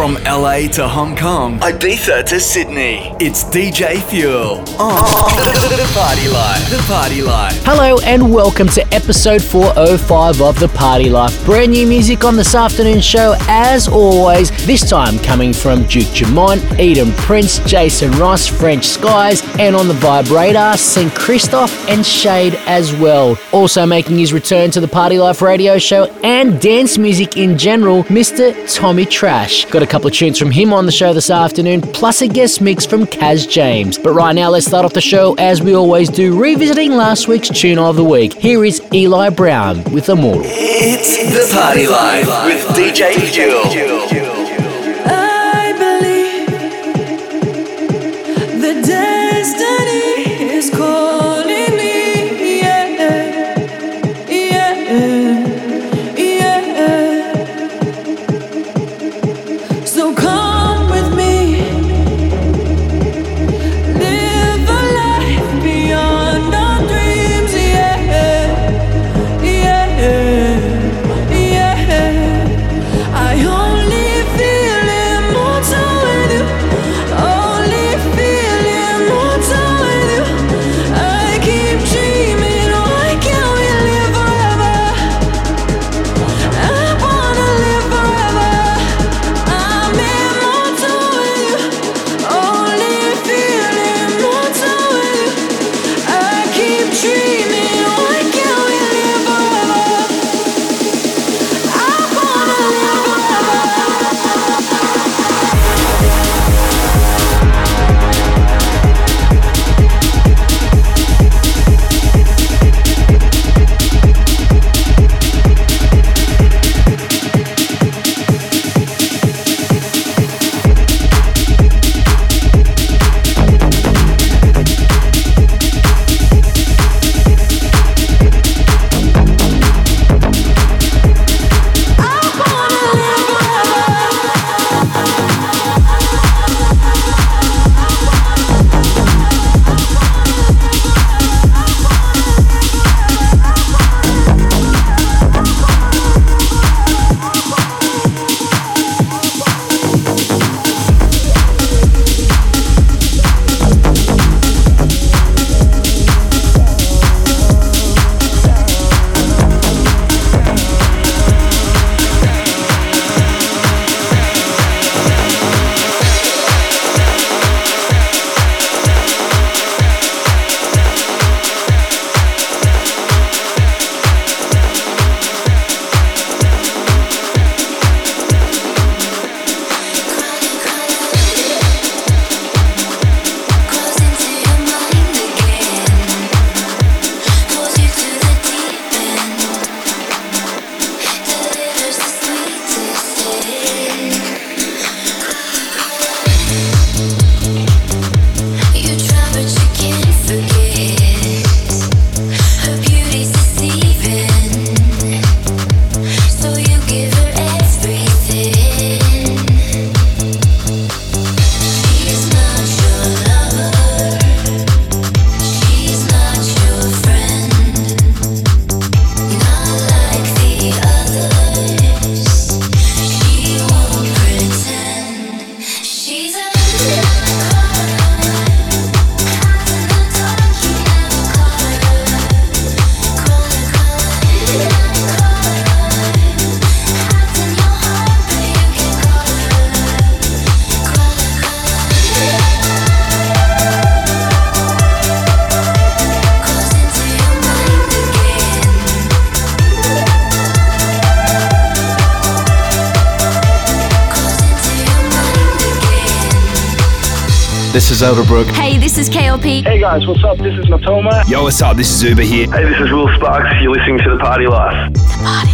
From LA to Hong Kong, Ibiza to Sydney, it's DJ Fuel on the Party Life. The Party Life. Hello and welcome to episode 405 of The Party Life. Brand new music on this afternoon show, as always. This time coming from Duke Dumont, Eden Prince, Jason Ross, French Skies, and on the vibrator, St. Christoph and Shade as well. Also making his return to the Party Life radio show and dance music in general, Mr. Tommy Trash. Got a couple of tunes from him on the show this afternoon, plus a guest mix from Kaz James. But right now, let's start off the show as we always do, revisiting last week's tune of the week. Here is Eli Brown with Immortal. It's the Party Life with DJ Fuel. Is Elderbrook. Hey, this is KLP. Hey guys, what's up? This is Matoma. Yo, what's up? This is Uber here. Hey, this is Will Sparks. You're listening to The Party Life. Not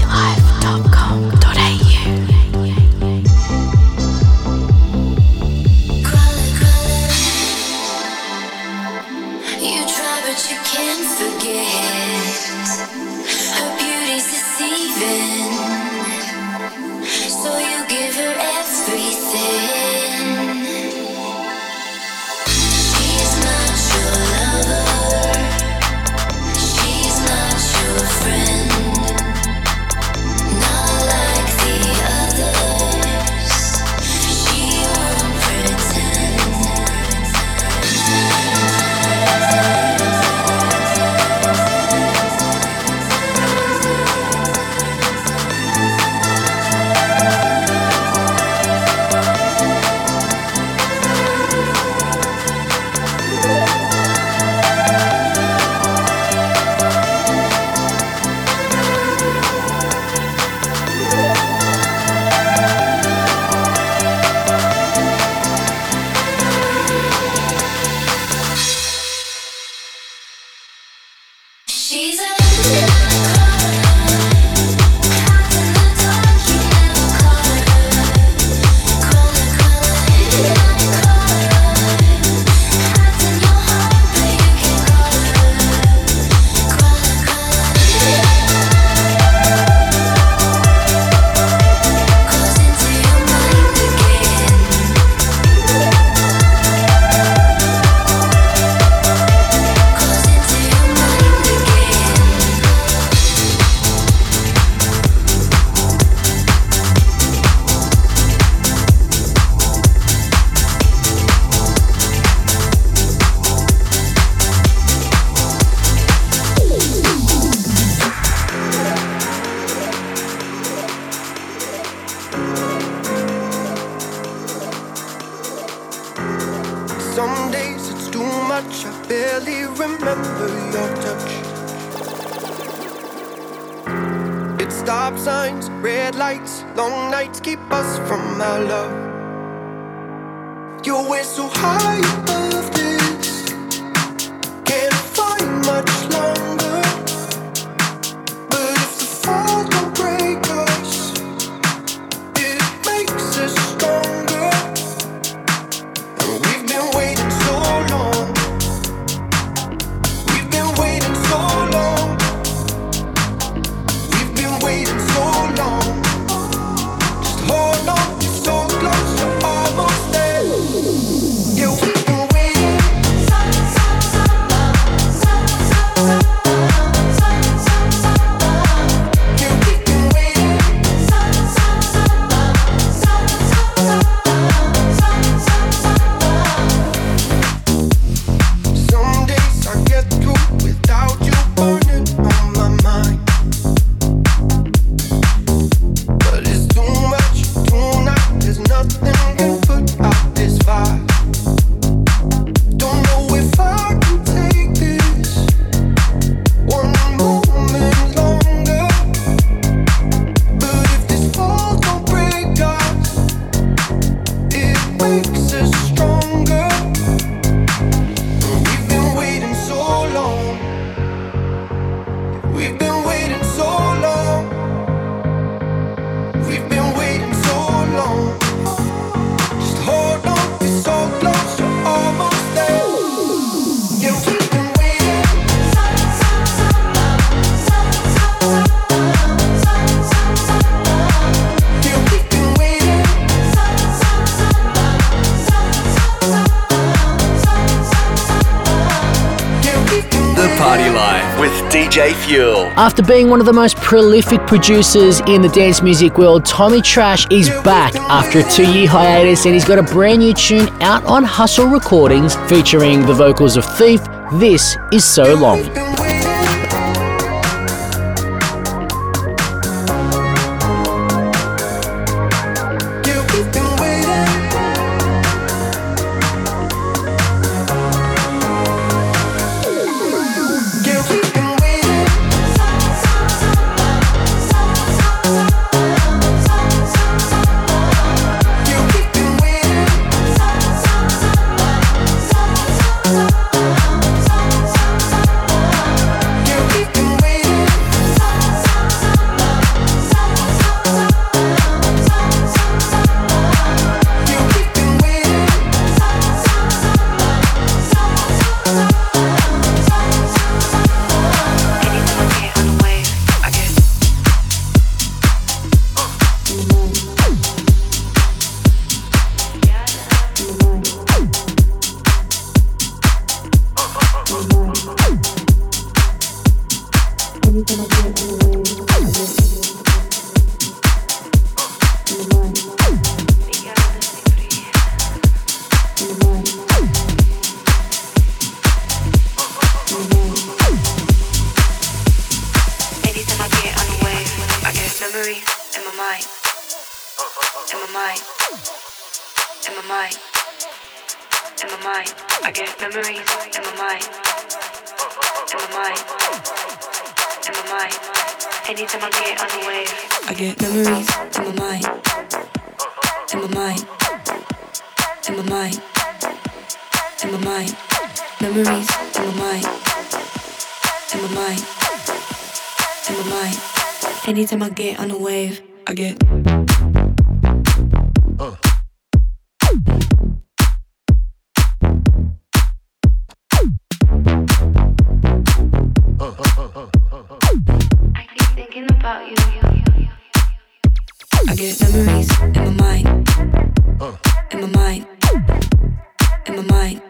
After being one of the most prolific producers in the dance music world, Tommy Trash is back after a two year hiatus and he's got a brand new tune out on Hustle Recordings featuring the vocals of Thief. This is So Long. I get memories in my mind. In my mind. In my mind.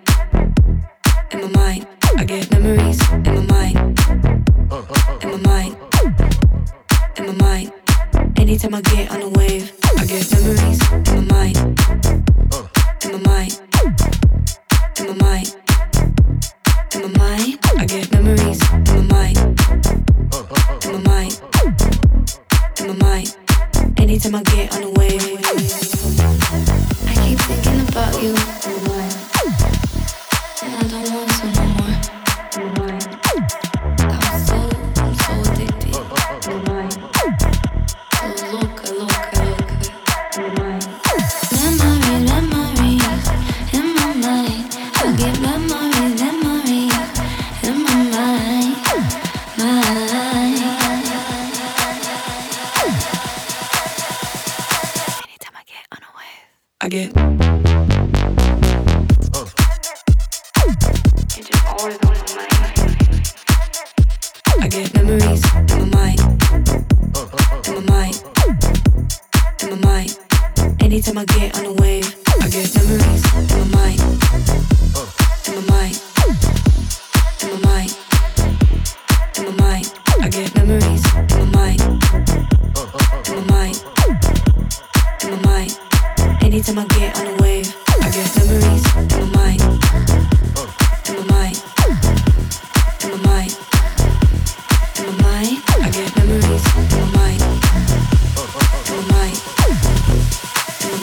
In my mind. I get memories in my mind. In my mind. In my mind. Anytime I get on a wave, I get memories in my mind. In my mind. In my mind. In my mind. I get memories in my mind in my mind, in my mind. Anytime I get on the wave, I keep thinking about you.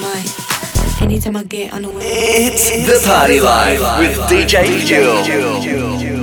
mind. Anytime I get on the way. It's the party life with DJ Fuel.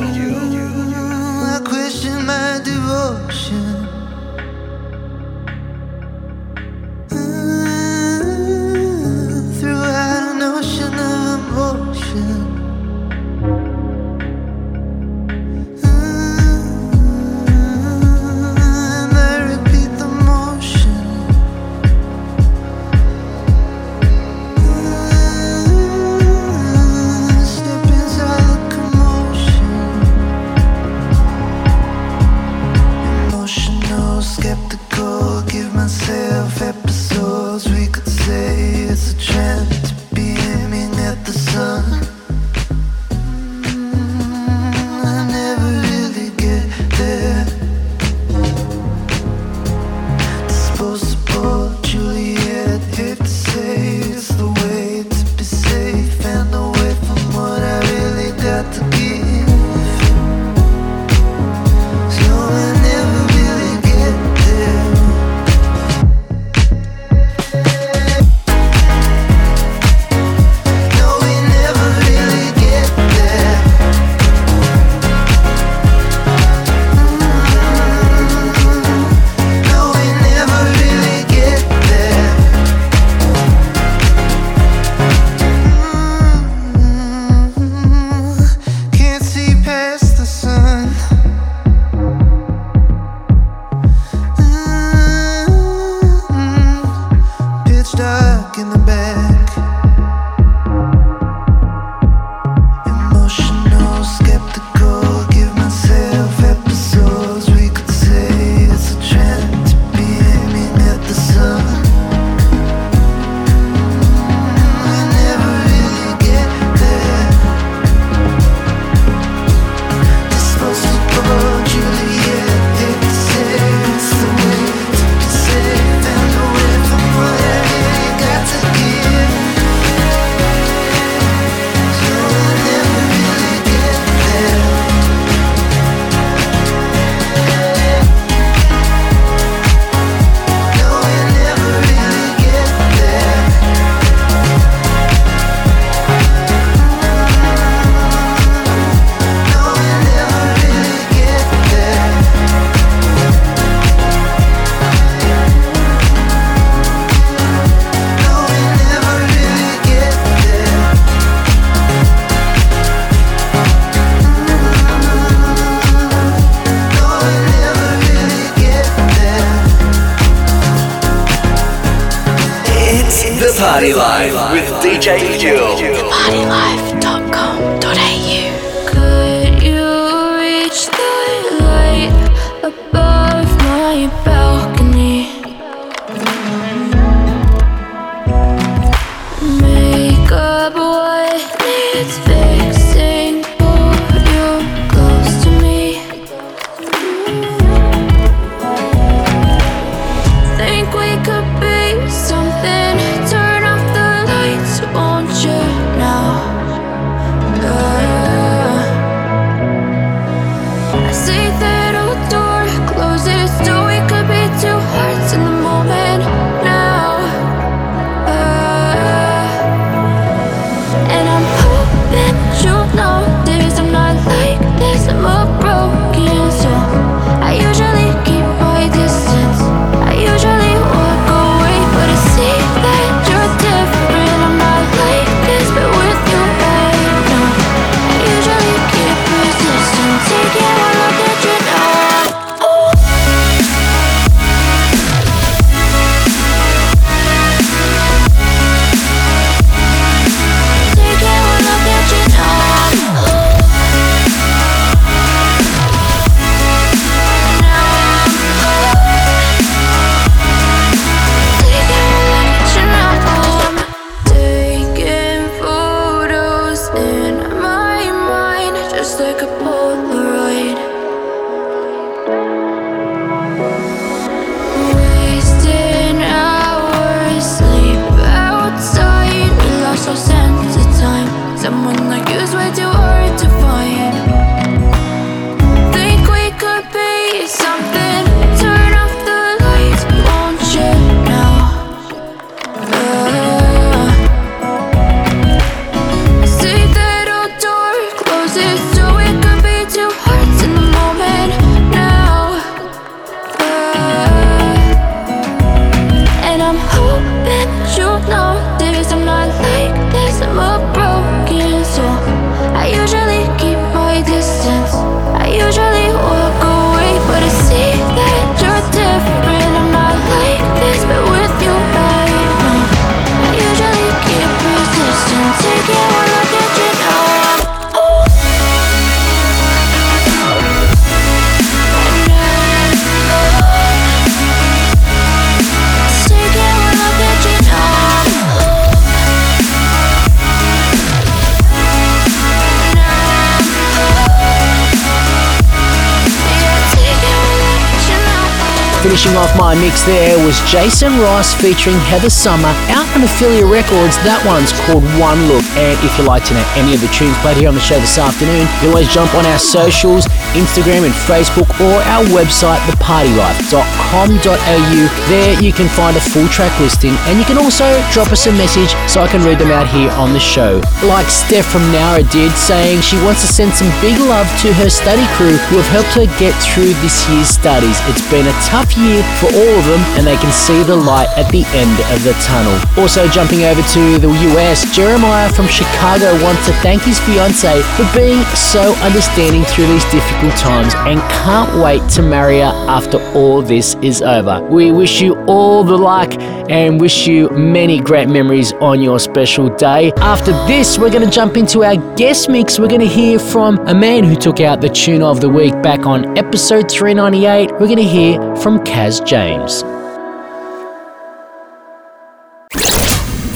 Finishing off my mix there was Jason Ross featuring Heather Sommer on Ophelia Records. That one's called One Look. And if you'd like to know any of the tunes played here on the show this afternoon, you can always jump on our socials, Instagram and Facebook, or our website, thepartylife.com.au. There you can find a full track listing and you can also drop us a message so I can read them out here on the show. Like Steph from Nara did, saying she wants to send some big love to her study crew who have helped her get through this year's studies. It's been a tough year for all of them, and they can see the light at the end of the tunnel. Also, jumping over to the US, Jeremiah from Chicago wants to thank his fiance for being so understanding through these difficult times and can't wait to marry her after all this is over. We wish you all the luck and wish you many great memories on your special day. After this, we're going to jump into our guest mix. We're going to hear from a man who took out the tune of the week back on episode 398. We're going to hear from Kaz James.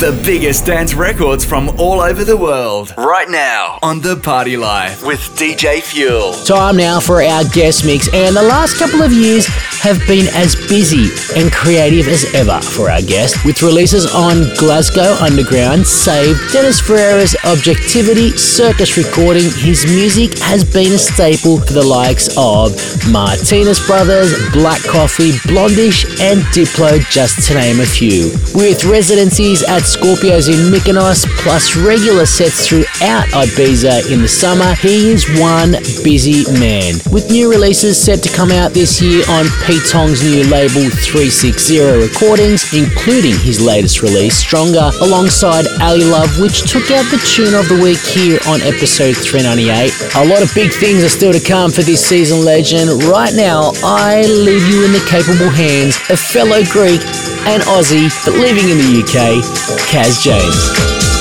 The biggest dance records from all over the world. Right now on The Party Life with DJ Fuel. Time now for our guest mix, and the last couple of years have been as busy and creative as ever for our guest, with releases on Glasgow Underground, Save, Dennis Ferrer's Objektivity, Circus Recording. His music has been a staple for the likes of Martinez Brothers, Black Coffee, Blondish, and Diplo, just to name a few. With residencies at Scorpios in Mykonos, plus regular sets throughout Ibiza in the summer, he is one busy man. With new releases set to come out this year on Pete Tong's new label 360 Recordings, including his latest release, Stronger, alongside Ali Love, which took out the tune of the week here on episode 398. A lot of big things are still to come for this season legend. Right now, I leave you in the capable hands of fellow Greek and Aussie, but living in the UK, Kaz James.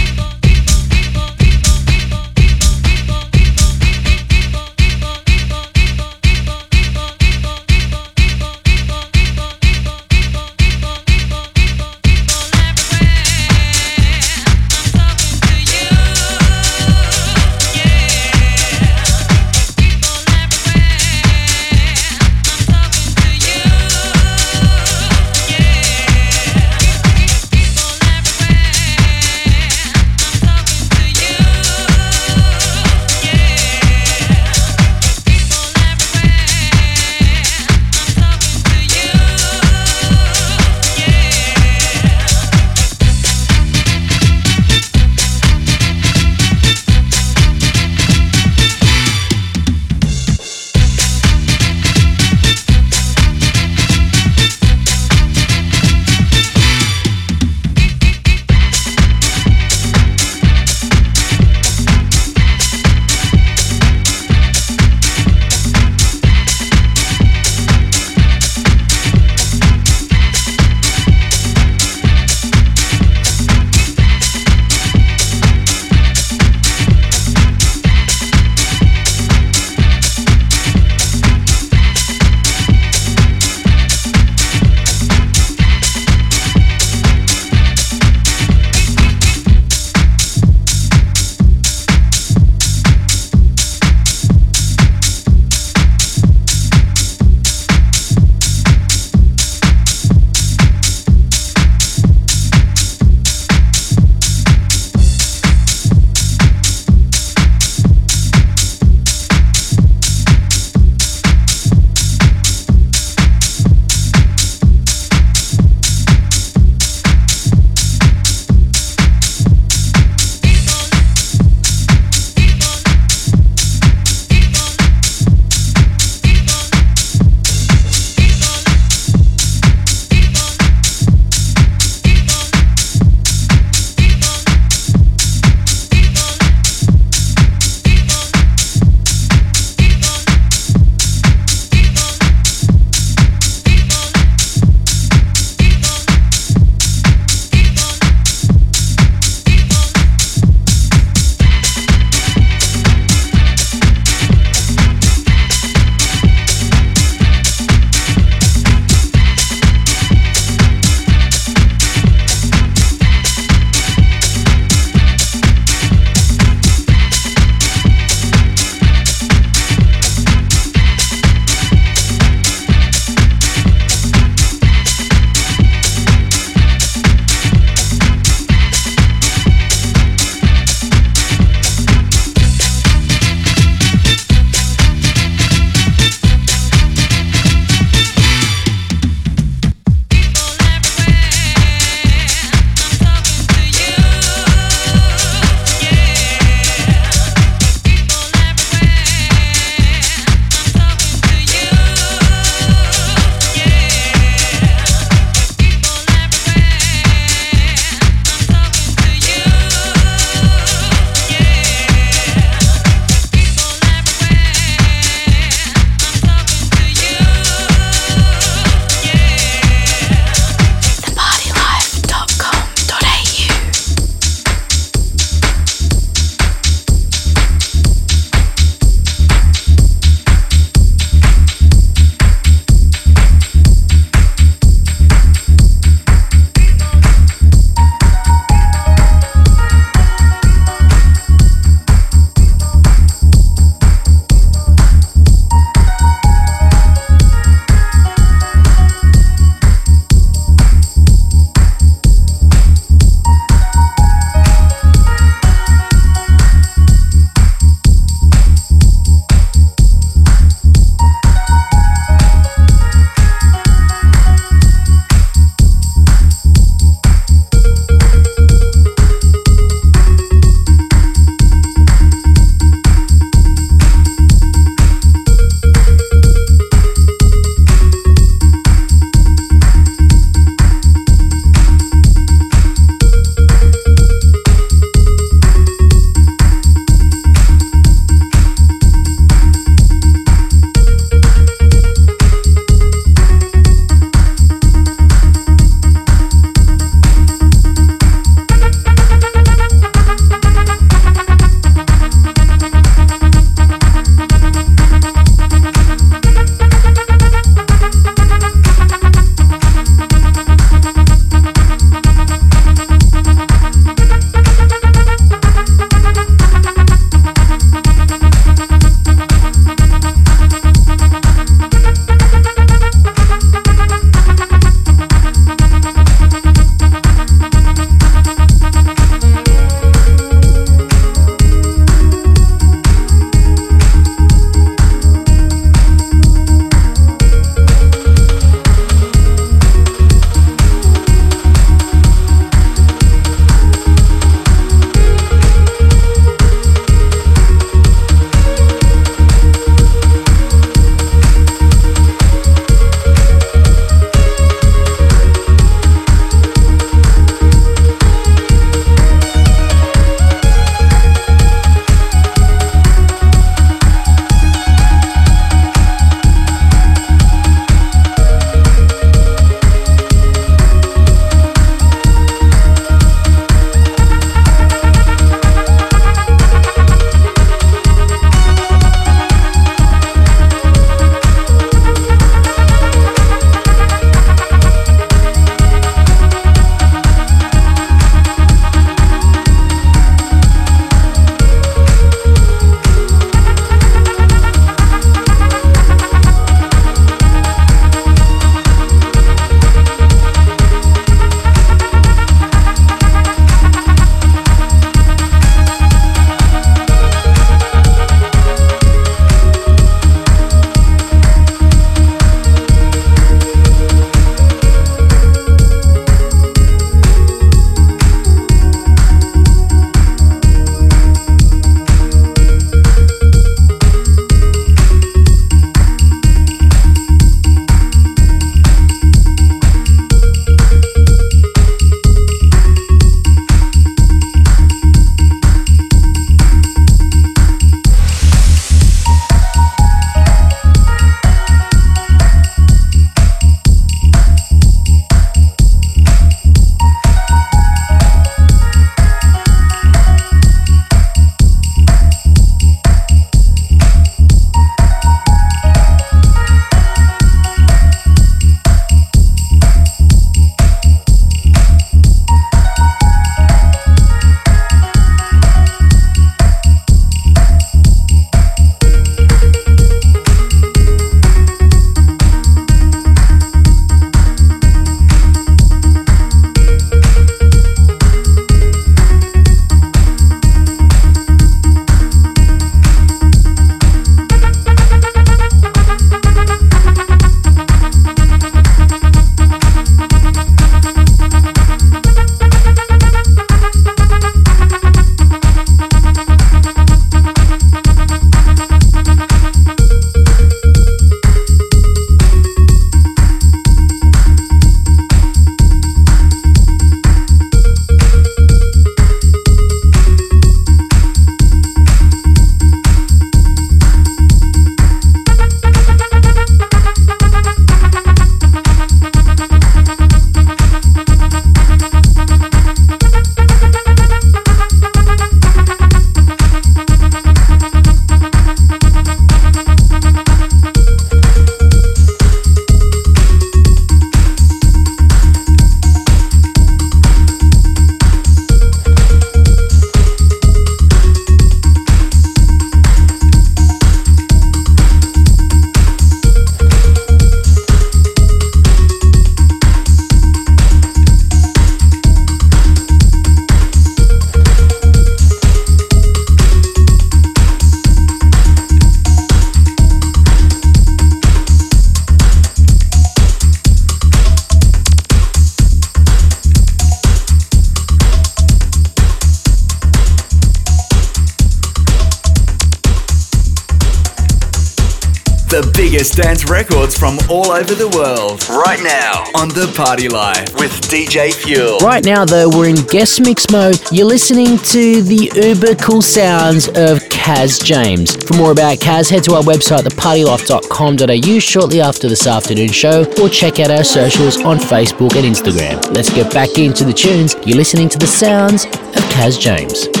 Biggest dance records from all over the world. Right now on The Party Life with DJ Fuel. Right now, though, we're in guest mix mode. You're listening to the uber cool sounds of Kaz James. For more about Kaz, head to our website, thepartylife.com.au, shortly after this afternoon show, or check out our socials on Facebook and Instagram. Let's get back into the tunes. You're listening to the sounds of Kaz James.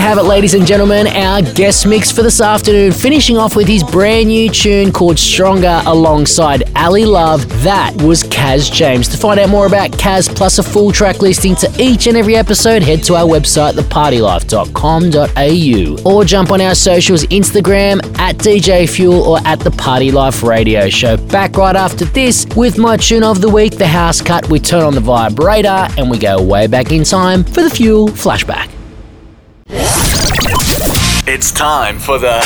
You have it, ladies and gentlemen, our guest mix for this afternoon, finishing off with his brand new tune called Stronger alongside Ali Love. That was Kaz James. To find out more about Kaz plus a full track listing to each and every episode, head to our website, thepartylife.com.au, or jump on our socials Instagram at DJ Fuel or at the Party Life Radio Show. Back right after this with my tune of the week, The House Cut. We turn on the vibrator and we go way back in time for the Fuel flashback. It's time for the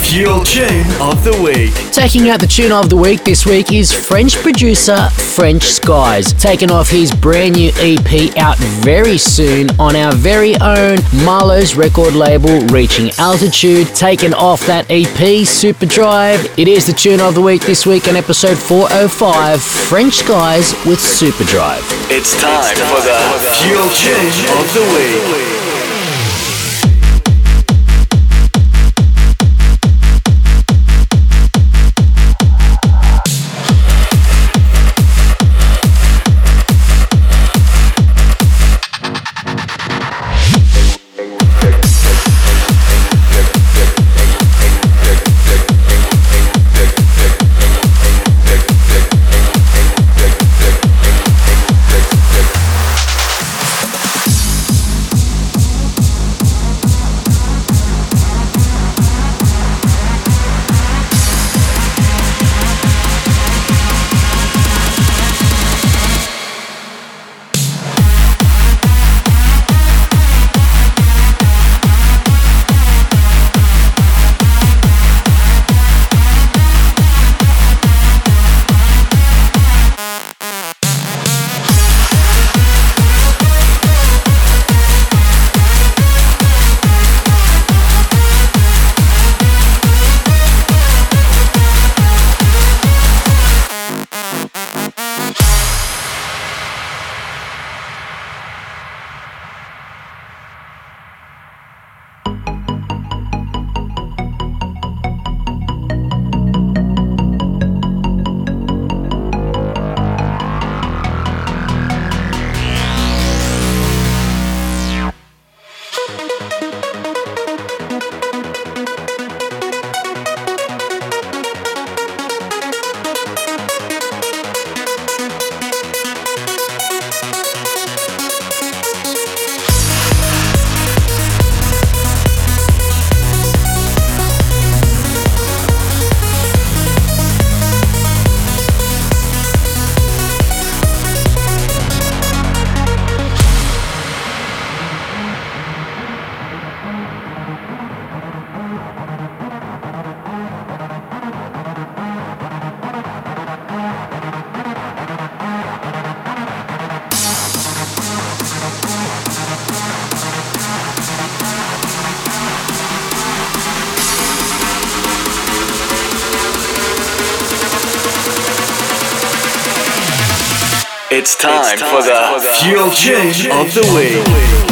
Fuel Tune of the Week. Taking out the tune of the week this week is French producer French Skies, taking off his brand new EP out very soon on our very own Marlowe's record label, Reaching Altitude. Taking off that EP, Super Drive. It is the tune of the week this week on episode 405, French Skies with Super Drive. It's time for the Fuel Tune of the Week. It's time, it's time for the, for the Fuel Change of the Week.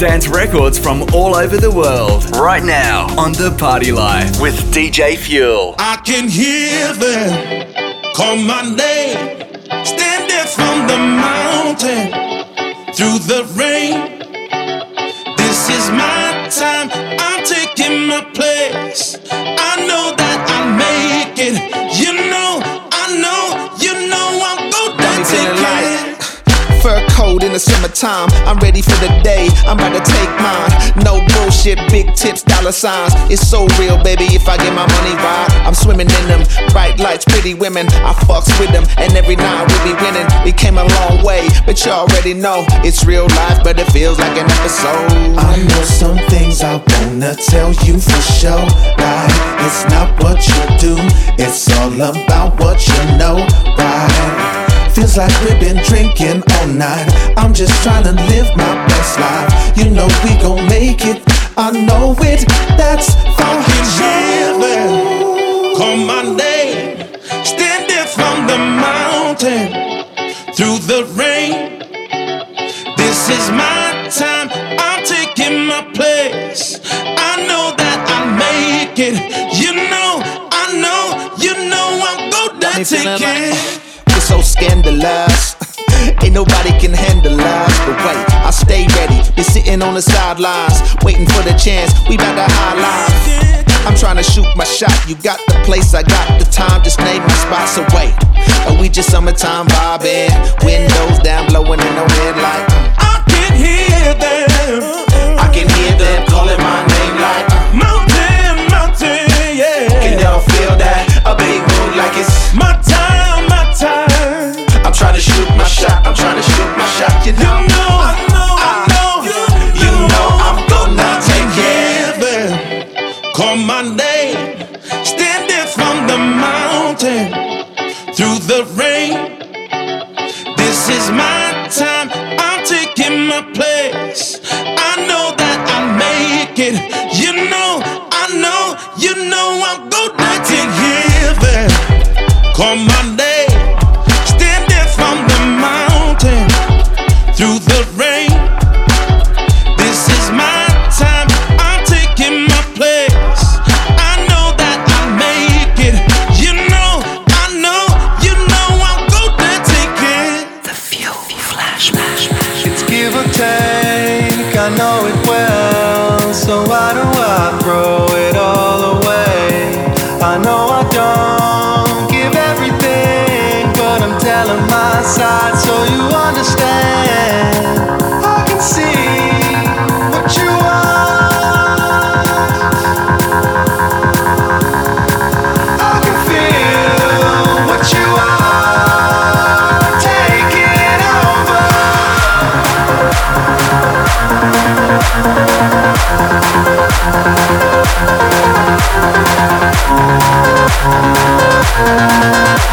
Dance records from all over the world. Right now on The Party Life with DJ Fuel. I can hear them call my name, in summertime. I'm ready for the day. I'm about to take mine. No bullshit, big tips, dollar signs. It's so real, baby. If I get my money right, I'm swimming in them. Bright lights, pretty women. I fucks with them, and every night we be winning. We came a long way, but you already know it's real life, but it feels like an episode. I know some things I wanna tell you for sure. Right? It's not what you do, it's all about what you know. Right? Feels like we've been drinking all night. I'm just trying to live my best life. You know we gon' make it. I know it. That's for sure. Call my name, standing from the mountain through the rain. This is my time. I'm taking my place. I know that I'll make it. You know, I know, you know I'm gonna take it It's so scandalous. Ain't nobody can handle us. But wait, I stay ready. Been sitting on the sidelines, waiting for the chance. We bout to highlight. I'm trying to shoot my shot. You got the place, I got the time. Just name my spots away. Are we just summertime vibing? Windows down, blowing in the wind like. I can hear them. I can hear them calling my name like. I'm trying to shoot my shot. You know, you know, I know, I ah. know. You, you know I'm gonna take it. Them. Call my name, standing from the mountain through the rain. This is my time. I'm taking my place. I know that I'll make it. You know, I know, you know I'm gonna take heaven. Call my name,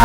We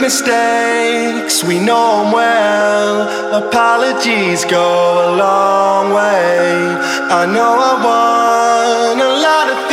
mistakes, we know them well. Apologies go a long way. I know I want a lot of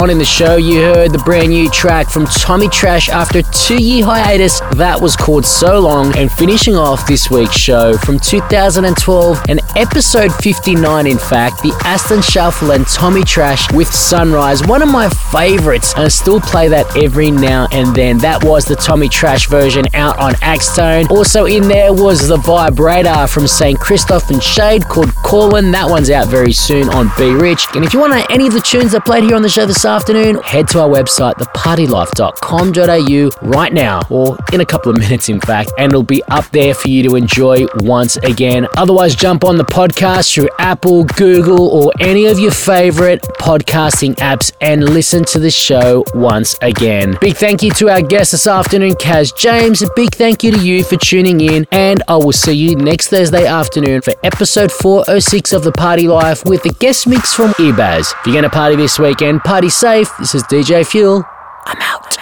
on in the show, you heard the brand new track from Tommy Trash after two year hiatus that was called So Long. And finishing off this week's show from 2012 and episode 59, in fact, the Aston Shuffle and Tommy Trash with Sunrise, one of my favorites, and I still play that every now and then. That was the Tommy Trash version out on Axtone. Also in there was the Vibrator from St. Christoph and Shade called Callin'. That one's out very soon on Be Rich. And if you want any of the tunes that played here on the show this afternoon, head to our website, thepartylife.com.au right now, or in a couple of minutes, in fact, and it'll be up there for you to enjoy once again. Otherwise, jump on the podcast through Apple, Google, or any of your favorite podcasting apps and listen to the show once again. Big thank you to our guest this afternoon, Kaz James. A big thank you to you for tuning in, and I will see you next Thursday afternoon for episode 406 of The Party Life with the guest mix from Ibaz. If you're going to party this weekend, party safe. This is DJ Fuel. I'm out.